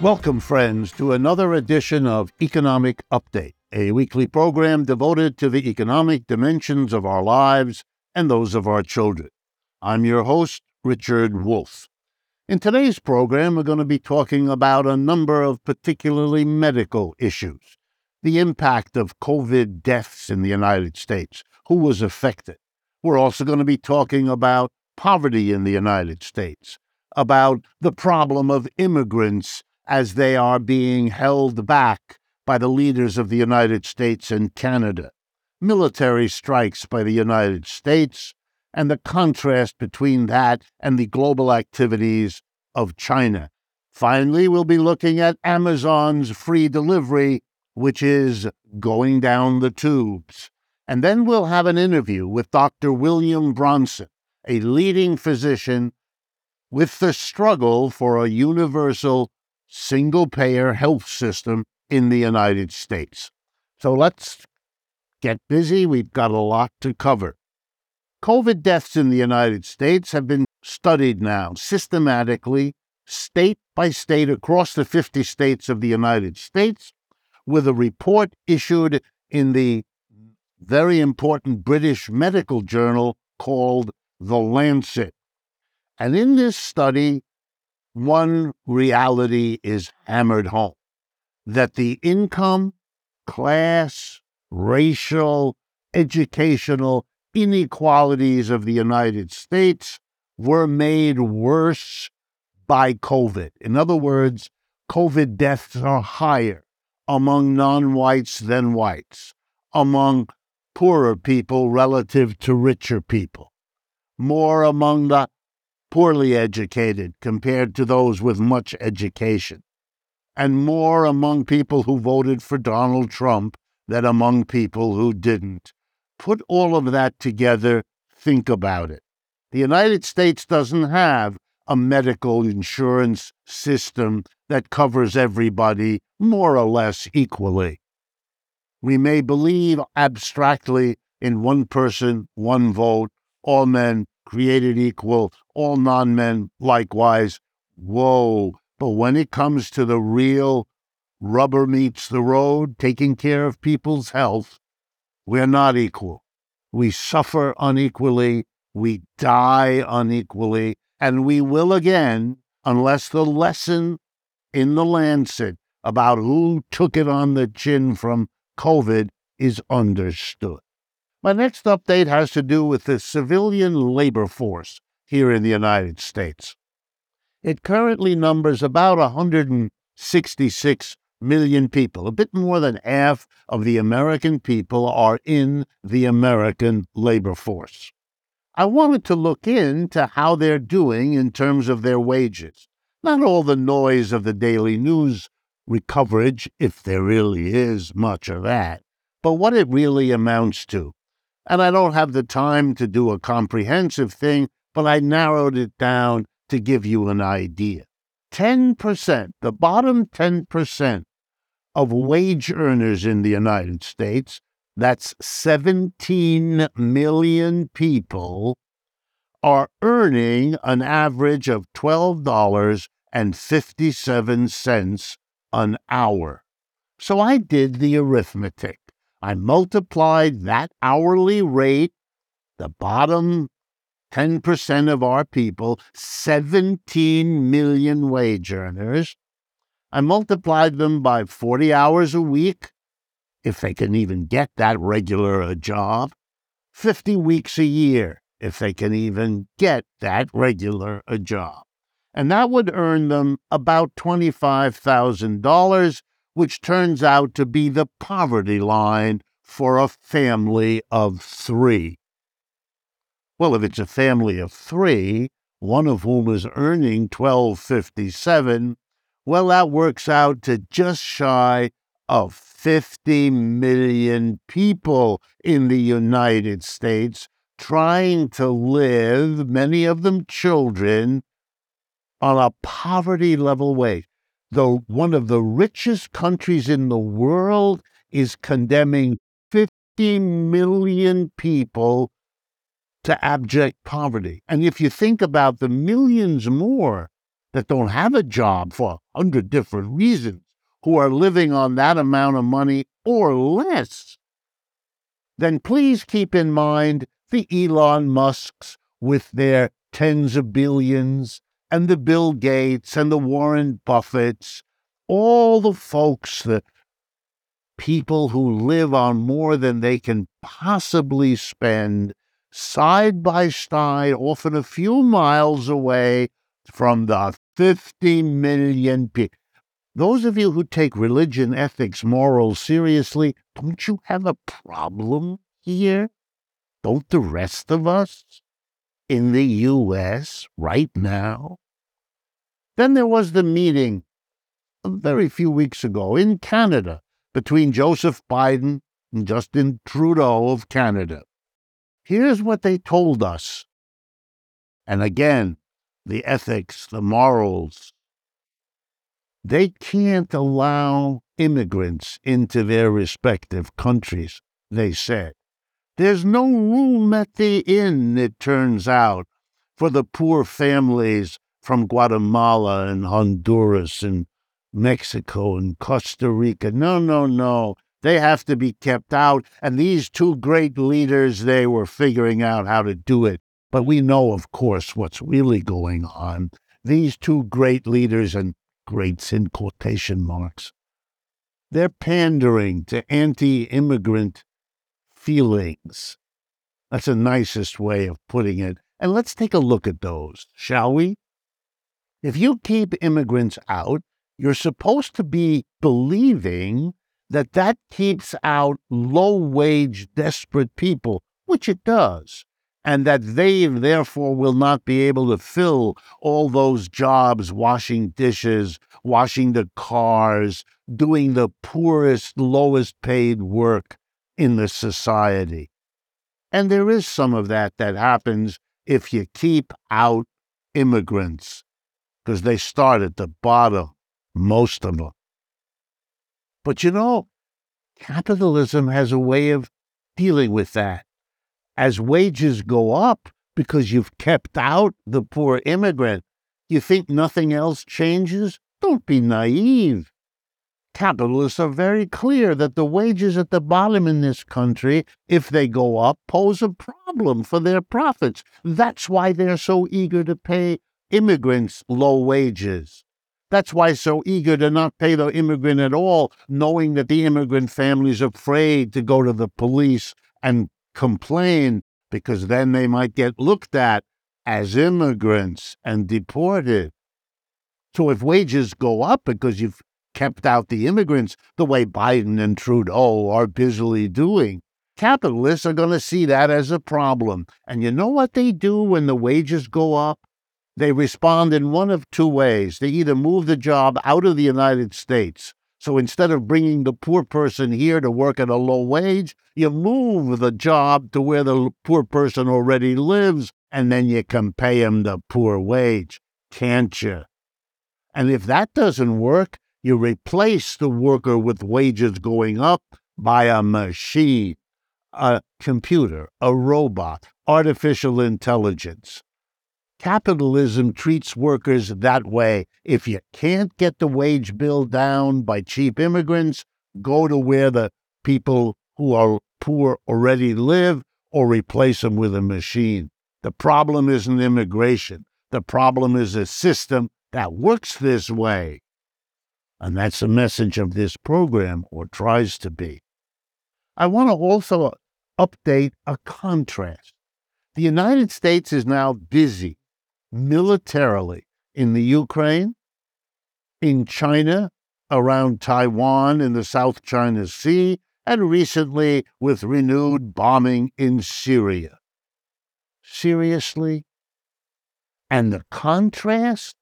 Welcome, friends, to another edition of Economic Update, a weekly program devoted to the economic dimensions of our lives and those of our children. I'm your host, Richard Wolff. In today's program, we're going to be talking about a number of particularly medical issues the impact of COVID deaths in the United States, who was affected. We're also going to be talking about poverty in the United States, about the problem of immigrants as they are being held back by the leaders of the United States and Canada, military strikes by the United States, and the contrast between that and the global activities of China. Finally, we'll be looking at Amazon's free delivery, which is going down the tubes. And then we'll have an interview with Dr. William Bronston, a leading physician with the struggle for a universal single payer health system in the United States. So let's get busy. We've got a lot to cover. COVID deaths in the United States have been studied now systematically, state by state, across the 50 states of the United States, with a report issued in the very important British medical journal called The Lancet. And in this study, one reality is hammered home that the income, class, racial, educational inequalities of the United States were made worse by COVID. In other words, COVID deaths are higher among non whites than whites, among poorer people relative to richer people, more among the poorly educated compared to those with much education, and more among people who voted for Donald Trump than among people who didn't. Put all of that together, think about it. The United States doesn't have a medical insurance system that covers everybody more or less equally. We may believe abstractly in one person, one vote, all men created equal, all non men likewise. Whoa. But when it comes to the real rubber meets the road, taking care of people's health, we're not equal. We suffer unequally, we die unequally, and we will again unless the lesson in the Lancet about who took it on the chin from COVID is understood. My next update has to do with the civilian labor force here in the United States. It currently numbers about 166 million people. A bit more than half of the American people are in the American labor force. I wanted to look into how they're doing in terms of their wages. Not all the noise of the daily news recoverage, if there really is much of that, but what it really amounts to and I don't have the time to do a comprehensive thing, but I narrowed it down to give you an idea. 10%, the bottom 10% of wage earners in the United States, that's 17 million people, are earning an average of $12.57 an hour. So I did the arithmetic. I multiplied that hourly rate, the bottom 10% of our people, 17 million wage earners. I multiplied them by 40 hours a week, if they can even get that regular a job, 50 weeks a year, if they can even get that regular a job. And that would earn them about $25,000 which turns out to be the poverty line for a family of three. Well, if it's a family of three, one of whom is earning 1257, well, that works out to just shy of 50 million people in the United States trying to live, many of them children, on a poverty level wage. Though one of the richest countries in the world is condemning 50 million people to abject poverty. And if you think about the millions more that don't have a job for a hundred different reasons, who are living on that amount of money or less, then please keep in mind the Elon Musks with their tens of billions, and the Bill Gates and the Warren Buffetts, all the folks, the people who live on more than they can possibly spend, side by side, often a few miles away from the 50 million people. Those of you who take religion, ethics, morals seriously, don't you have a problem here? Don't the rest of us in the U.S. right now? Then there was the meeting a very few weeks ago in Canada between Joseph Biden and Justin Trudeau of Canada. Here's what they told us. And again, the ethics, the morals. They can't allow immigrants into their respective countries, they said. There's no room at the inn, it turns out, for the poor families from Guatemala and Honduras and Mexico and Costa Rica. No, no, no. They have to be kept out. And these two great leaders, they were figuring out how to do it. But we know, of course, what's really going on. These two great leaders, and greats in quotation marks, they're pandering to anti immigrant feelings. That's the nicest way of putting it. And let's take a look at those, shall we? If you keep immigrants out, you're supposed to be believing that that keeps out low wage, desperate people, which it does, and that they therefore will not be able to fill all those jobs washing dishes, washing the cars, doing the poorest, lowest paid work in the society. And there is some of that that happens if you keep out immigrants, because they start at the bottom most of them. But you know, capitalism has a way of dealing with that. As wages go up because you've kept out the poor immigrant, you think nothing else changes? Don't be naive. Capitalists are very clear that the wages at the bottom in this country, if they go up, pose a problem for their profits. That's why they're so eager to pay immigrants low wages. That's why so eager to not pay the immigrant at all, knowing that the immigrant family's afraid to go to the police and complain because then they might get looked at as immigrants and deported. So if wages go up because you've kept out the immigrants the way Biden and Trudeau are busily doing, capitalists are going to see that as a problem. And you know what they do when the wages go up? They respond in one of two ways. They either move the job out of the United States. So instead of bringing the poor person here to work at a low wage, you move the job to where the poor person already lives, and then you can pay him the poor wage, can't you? And if that doesn't work, you replace the worker with wages going up by a machine, a computer, a robot, artificial intelligence. Capitalism treats workers that way. If you can't get the wage bill down by cheap immigrants, go to where the people who are poor already live or replace them with a machine. The problem isn't immigration. The problem is a system that works this way. And that's the message of this program, or tries to be. I want to also update a contrast. The United States is now busy militarily in the Ukraine, in China, around Taiwan in the South China Sea, and recently with renewed bombing in Syria. Seriously? And the contrast?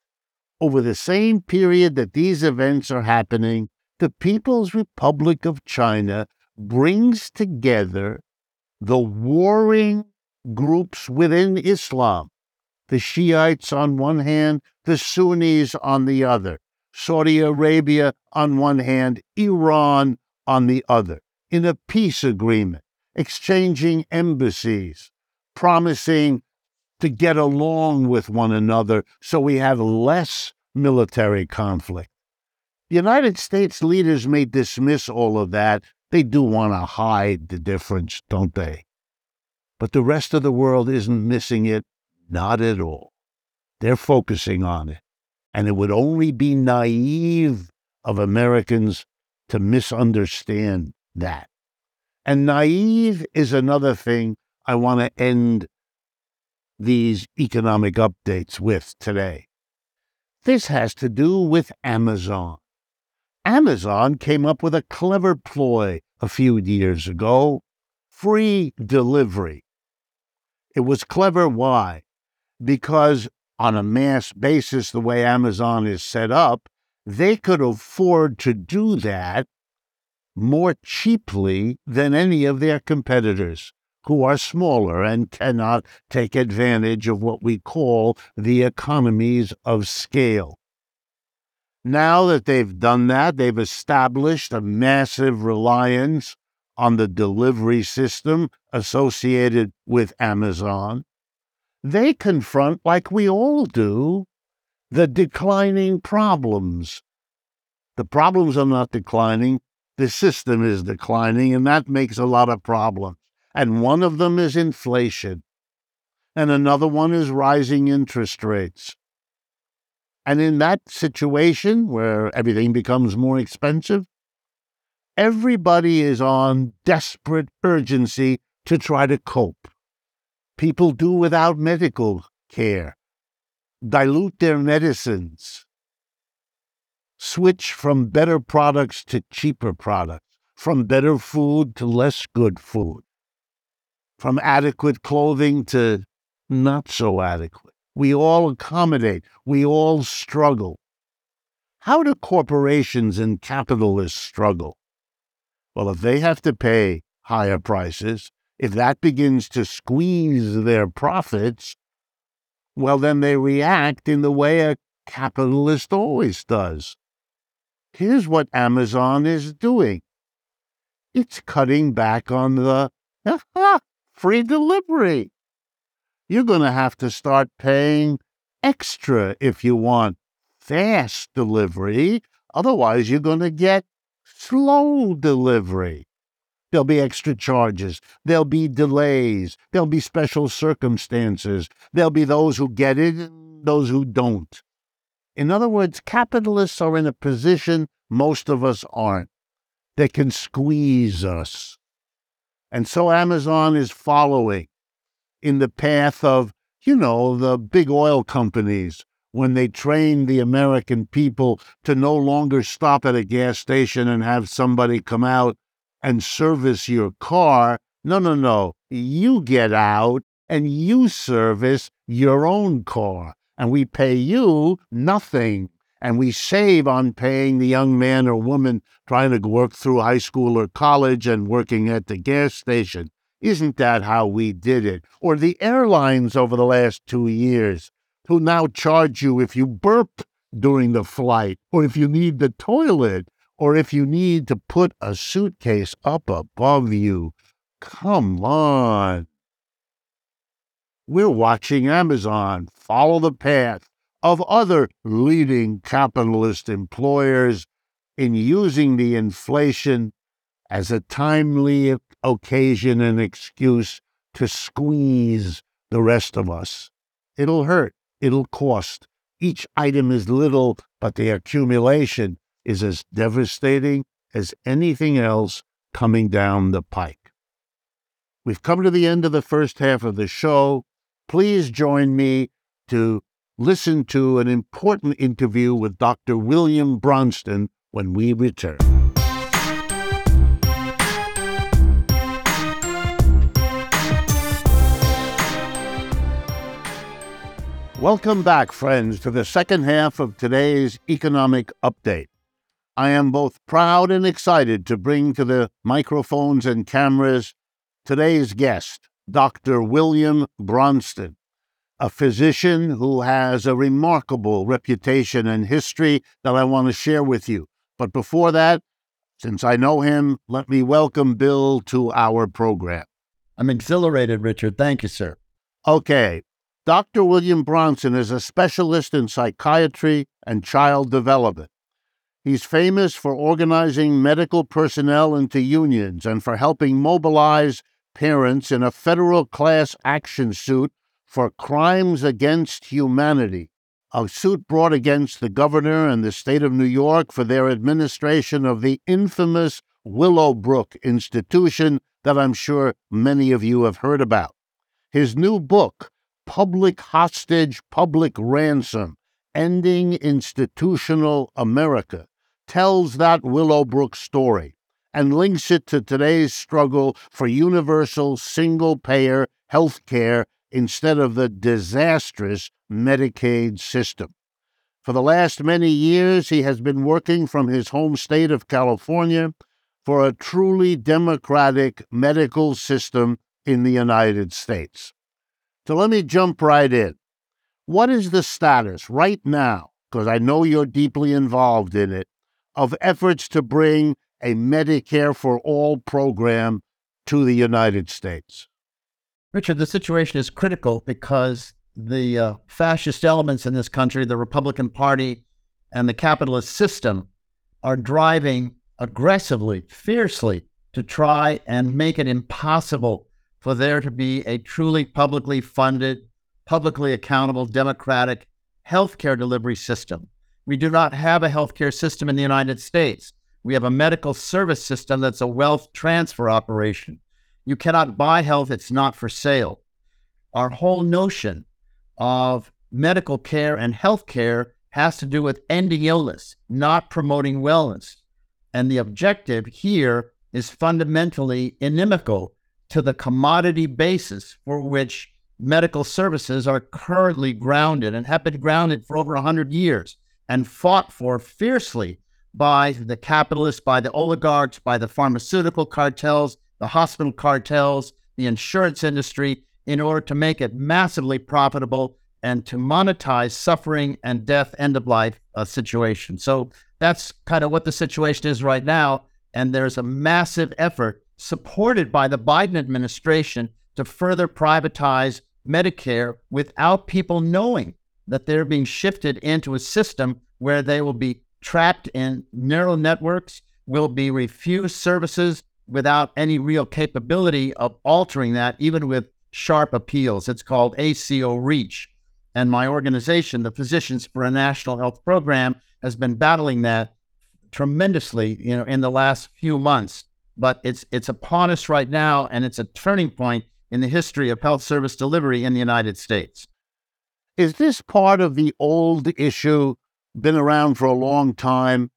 Over the same period that these events are happening, the People's Republic of China brings together the warring groups within Islam the Shiites on one hand, the Sunnis on the other, Saudi Arabia on one hand, Iran on the other, in a peace agreement, exchanging embassies, promising to get along with one another so we have less military conflict. The United States leaders may dismiss all of that. They do want to hide the difference, don't they? But the rest of the world isn't missing it, not at all. They're focusing on it. And it would only be naive of Americans to misunderstand that. And naive is another thing I want to end these economic updates with today. This has to do with Amazon. Amazon came up with a clever ploy a few years ago free delivery. It was clever. Why? Because on a mass basis, the way Amazon is set up, they could afford to do that more cheaply than any of their competitors who are smaller and cannot take advantage of what we call the economies of scale. Now that they've done that, they've established a massive reliance on the delivery system associated with Amazon. They confront, like we all do, the declining problems. The problems are not declining, the system is declining, and that makes a lot of problems. And one of them is inflation, and another one is rising interest rates. And in that situation where everything becomes more expensive, everybody is on desperate urgency to try to cope. People do without medical care, dilute their medicines, switch from better products to cheaper products, from better food to less good food, from adequate clothing to not so adequate. We all accommodate, we all struggle. How do corporations and capitalists struggle? Well, if they have to pay higher prices, if that begins to squeeze their profits, well, then they react in the way a capitalist always does. Here's what Amazon is doing it's cutting back on the free delivery. You're going to have to start paying extra if you want fast delivery. Otherwise, you're going to get slow delivery. There'll be extra charges. There'll be delays. There'll be special circumstances. There'll be those who get it and those who don't. In other words, capitalists are in a position most of us aren't. They can squeeze us. And so Amazon is following in the path of, you know, the big oil companies when they train the American people to no longer stop at a gas station and have somebody come out and service your car. No, no, no. You get out and you service your own car and we pay you nothing. And we save on paying the young man or woman trying to work through high school or college and working at the gas station. Isn't that how we did it? Or the airlines over the last two years, who now charge you if you burp during the flight, or if you need the toilet, or if you need to put a suitcase up above you. Come on. We're watching Amazon follow the path of other leading capitalist employers in using the inflation as a timely occasion and excuse to squeeze the rest of us. It'll hurt. It'll cost. Each item is little, but the accumulation is as devastating as anything else coming down the pike. We've come to the end of the first half of the show please join me to listen to an important interview with Dr. William Bronston when we return. Welcome back, friends, to the second half of today's economic update. I am both proud and excited to bring to the microphones and cameras today's guest, Dr. William Bronston, a physician who has a remarkable reputation and history that I want to share with you. But before that, since I know him, let me welcome Bill to our program. I'm exhilarated, Richard. Thank you, sir. Okay. Dr. William Bronston is a specialist in psychiatry and child development. He's famous for organizing medical personnel into unions and for helping mobilize parents in a federal class action suit for crimes against humanity, a suit brought against the governor and the state of New York for their administration of the infamous Willowbrook institution that I'm sure many of you have heard about. His new book, Public Hostage, Public Ransom Ending Institutional America, tells that Willowbrook story and links it to today's struggle for universal single payer health care instead of the disastrous Medicaid system. For the last many years, he has been working from his home state of California for a truly democratic medical system in the United States. So let me jump right in. What is the status right now, because I know you're deeply involved in it, of efforts to bring a Medicare for All program to the United States? Richard, the situation is critical because the uh, fascist elements in this country, the Republican Party and the capitalist system, are driving aggressively, fiercely to try and make it impossible for there to be a truly publicly funded, publicly accountable, democratic healthcare delivery system. We do not have a healthcare system in the United States. We have a medical service system that's a wealth transfer operation. You cannot buy health, it's not for sale. Our whole notion of medical care and health care has to do with ending illness, not promoting wellness. And the objective here is fundamentally inimical to the commodity basis for which medical services are currently grounded and have been grounded for over 100 years and fought for fiercely by the capitalists, by the oligarchs, by the pharmaceutical cartels, the hospital cartels, the insurance industry, in order to make it massively profitable and to monetize suffering and death, end of life uh, situation. So that's kind of what the situation is right now. And there's a massive effort supported by the Biden administration to further privatize Medicare without people knowing that they're being shifted into a system where they will be trapped in narrow networks, will be refused services without any real capability of altering that, even with sharp appeals. It's called ACO REACH. And my organization, the Physicians for a National Health Program, has been battling that tremendously, you know, in the last few months. But it's it's upon us right now, and it's a turning point in the history of health service delivery in the United States. Is this part of the old issue, been around for a long time,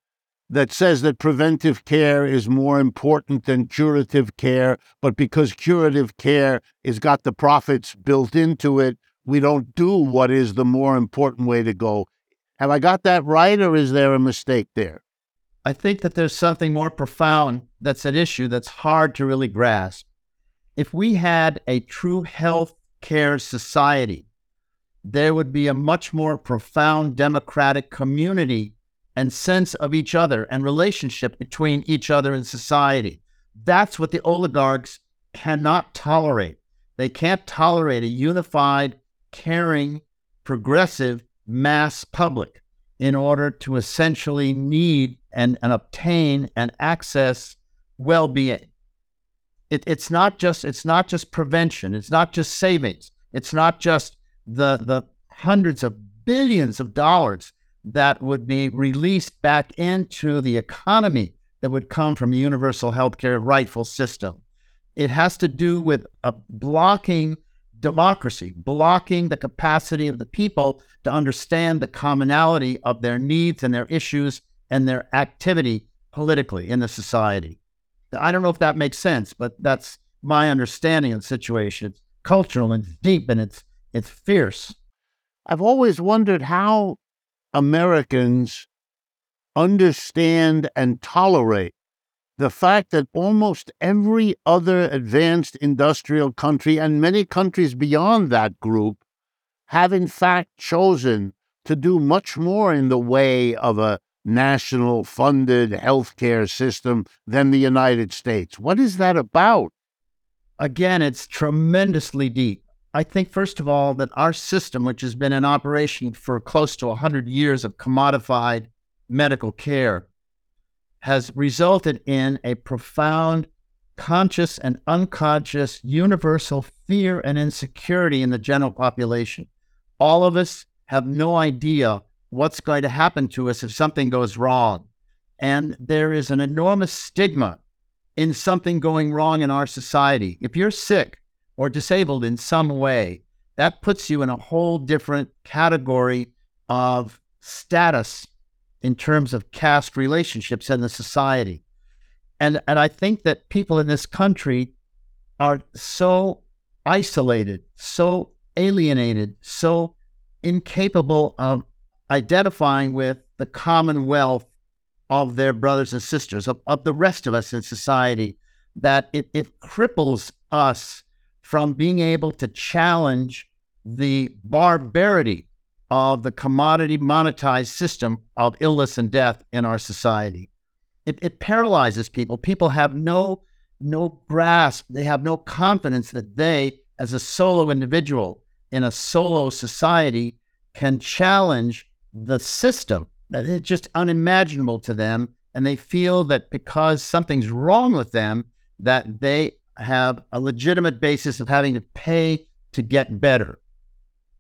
that says that preventive care is more important than curative care, but because curative care has got the profits built into it, we don't do what is the more important way to go. Have I got that right, or is there a mistake there? I think that there's something more profound that's at issue that's hard to really grasp. If we had a true health care society, there would be a much more profound democratic community and sense of each other and relationship between each other in society. That's what the oligarchs cannot tolerate. They can't tolerate a unified, caring, progressive mass public in order to essentially need and, and obtain and access well-being. It, it's not just it's not just prevention. It's not just savings. It's not just the the hundreds of billions of dollars that would be released back into the economy that would come from a universal healthcare rightful system. It has to do with a blocking democracy, blocking the capacity of the people to understand the commonality of their needs and their issues and their activity politically in the society. I don't know if that makes sense, but that's my understanding of the situation. It's cultural and deep and it's it's fierce. I've always wondered how Americans understand and tolerate the fact that almost every other advanced industrial country and many countries beyond that group have in fact chosen to do much more in the way of a national funded healthcare system than the United States. What is that about? Again, it's tremendously deep. I think, first of all, that our system, which has been in operation for close to 100 years of commodified medical care, has resulted in a profound conscious and unconscious universal fear and insecurity in the general population. All of us have no idea what's going to happen to us if something goes wrong. And there is an enormous stigma in something going wrong in our society. If you're sick or disabled in some way, that puts you in a whole different category of status in terms of caste relationships in the society. And, and I think that people in this country are so isolated, so alienated, so incapable of identifying with the commonwealth of their brothers and sisters, of, of the rest of us in society, that it, it cripples us from being able to challenge the barbarity of the commodity monetized system of illness and death in our society. It, it paralyzes people. People have no no grasp. They have no confidence that they, as a solo individual in a solo society, can challenge the system. That it's just unimaginable to them, and they feel that because something's wrong with them, that they have a legitimate basis of having to pay to get better.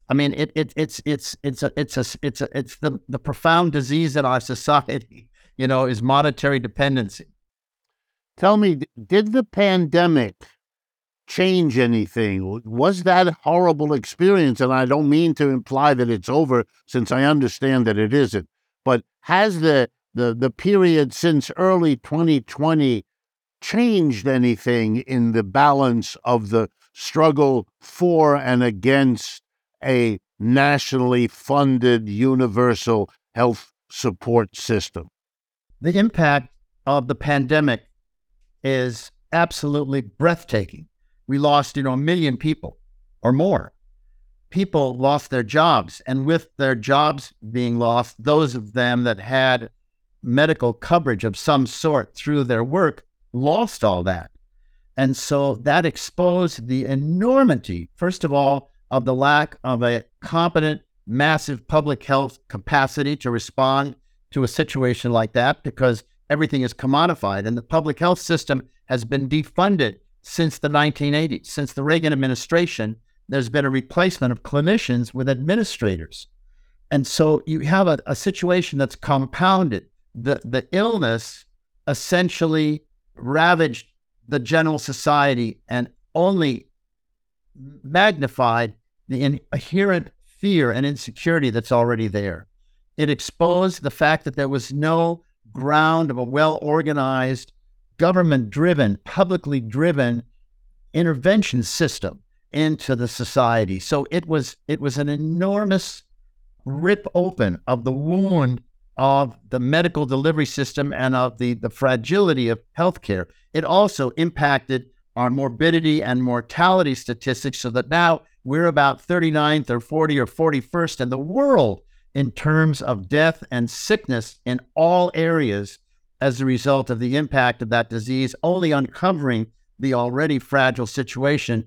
I mean, it, it it's it's it's a it's a it's a it's the the profound disease in our society. You know, is monetary dependency. Tell me, did the pandemic change anything? Was that horrible experience? And I don't mean to imply that it's over, since I understand that it isn't. But has the the the period since early 2020 changed anything in the balance of the struggle for and against a nationally funded universal health support system. The impact of the pandemic is absolutely breathtaking. We lost, you know, a million people or more. People lost their jobs, and with their jobs being lost, those of them that had medical coverage of some sort through their work lost all that. And so that exposed the enormity, first of all, of the lack of a competent, massive public health capacity to respond to a situation like that because everything is commodified and the public health system has been defunded since the 1980s. Since the Reagan administration, there's been a replacement of clinicians with administrators. And so you have a, a situation that's compounded. The, the illness essentially ravaged the general society and only magnified the inherent fear and insecurity that's already there. It exposed the fact that there was no ground of a well organized, government driven, publicly driven intervention system into the society. So it was it was an enormous rip open of the wound of the medical delivery system and of the, the fragility of healthcare. It also impacted our morbidity and mortality statistics so that now we're about 39th or 40 or 41st in the world in terms of death and sickness in all areas as a result of the impact of that disease, only uncovering the already fragile situation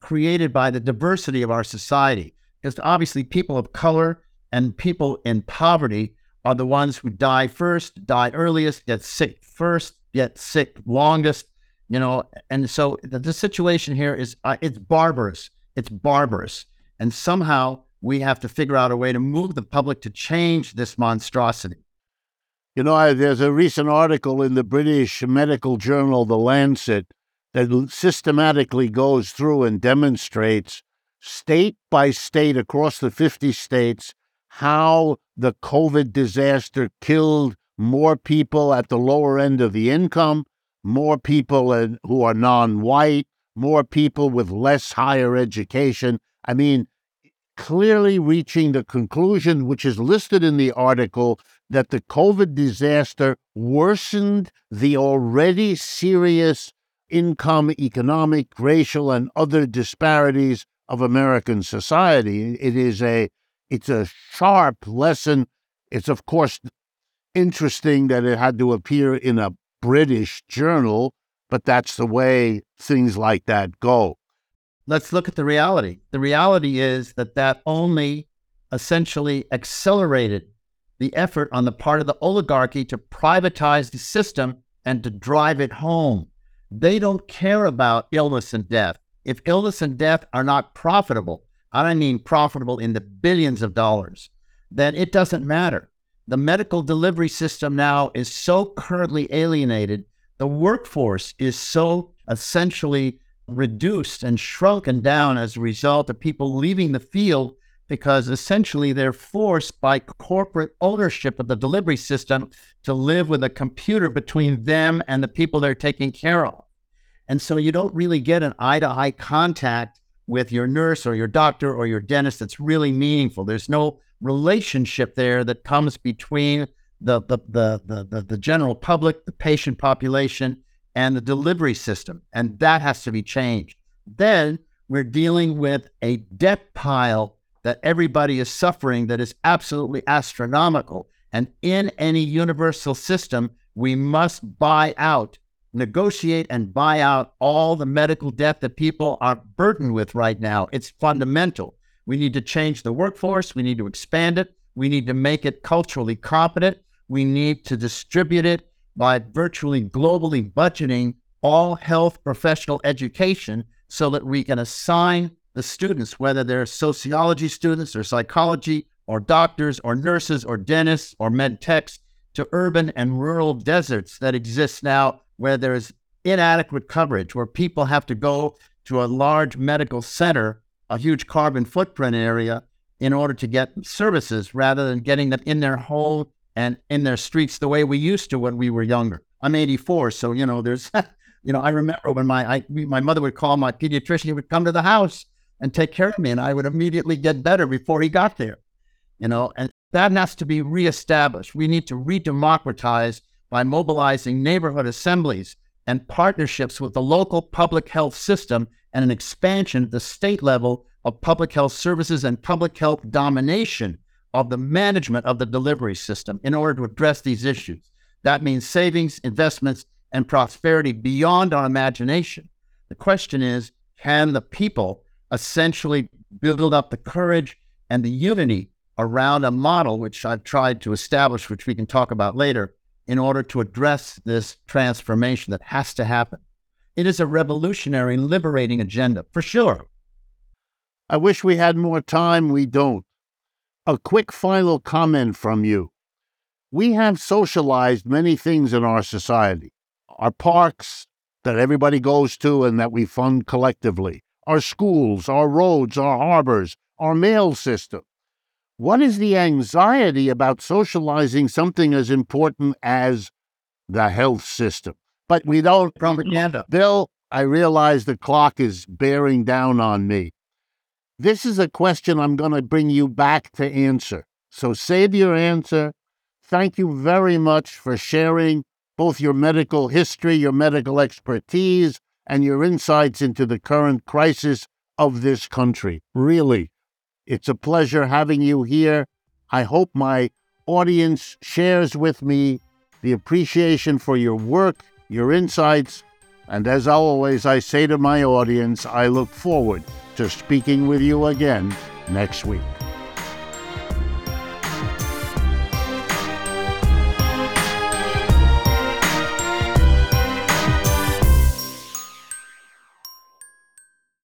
created by the diversity of our society. Because obviously, people of color and people in poverty are the ones who die first, die earliest, get sick first, get sick longest, you know. And so the, the situation here is uh, it's barbarous. It's barbarous. And somehow we have to figure out a way to move the public to change this monstrosity. You know, I, there's a recent article in the British medical journal, The Lancet, that systematically goes through and demonstrates state by state across the 50 states how the COVID disaster killed more people at the lower end of the income, more people who are non white, more people with less higher education. I mean, clearly reaching the conclusion, which is listed in the article, that the COVID disaster worsened the already serious income, economic, racial, and other disparities of American society. It is a it's a sharp lesson. It's of course interesting that it had to appear in a British journal, but that's the way things like that go. let's look at the reality. The reality is that that only essentially accelerated the effort on the part of the oligarchy to privatize the system and to drive it home. They don't care about illness and death. If illness and death are not profitable, I don't mean profitable in the billions of dollars, then it doesn't matter. The medical delivery system now is so currently alienated. The workforce is so essentially reduced and shrunken down as a result of people leaving the field because essentially they're forced by corporate ownership of the delivery system to live with a computer between them and the people they're taking care of. And so you don't really get an eye to eye contact with your nurse or your doctor or your dentist that's really meaningful. There's no relationship there that comes between the, the, the, the, the, the general public, the patient population, and the delivery system. And that has to be changed. Then we're dealing with a debt pile that everybody is suffering that is absolutely astronomical. And in any universal system, we must buy out, negotiate and buy out all the medical debt that people are burdened with right now. It's fundamental. We need to change the workforce. We need to expand it. We need to make it culturally competent. We need to distribute it by virtually globally budgeting all health professional education so that we can assign the students, whether they're sociology students or psychology or doctors or nurses or dentists or med techs, to urban and rural deserts that exist now where there's inadequate coverage, where people have to go to a large medical center, a huge carbon footprint area, in order to get services rather than getting them in their home and in their streets the way we used to when we were younger. I'm 84, so you know, there's, you know, I remember when my I, my mother would call my pediatrician, he would come to the house and take care of me, and I would immediately get better before he got there. You know, and that has to be reestablished. We need to re-democratize by mobilizing neighborhood assemblies and partnerships with the local public health system and an expansion at the state level of public health services and public health domination of the management of the delivery system in order to address these issues. That means savings, investments, and prosperity beyond our imagination. The question is can the people essentially build up the courage and the unity around a model which I've tried to establish, which we can talk about later, in order to address this transformation that has to happen. It is a revolutionary, liberating agenda, for sure. I wish we had more time. We don't. A quick final comment from you. We have socialized many things in our society our parks that everybody goes to and that we fund collectively, our schools, our roads, our harbors, our mail system. What is the anxiety about socializing something as important as the health system? But we don't. Propaganda. Bill, I realize the clock is bearing down on me. This is a question I'm going to bring you back to answer. So save your answer. Thank you very much for sharing both your medical history, your medical expertise, and your insights into the current crisis of this country. Really, it's a pleasure having you here. I hope my audience shares with me the appreciation for your work, your insights, and as always, I say to my audience, I look forward to speaking with you again next week.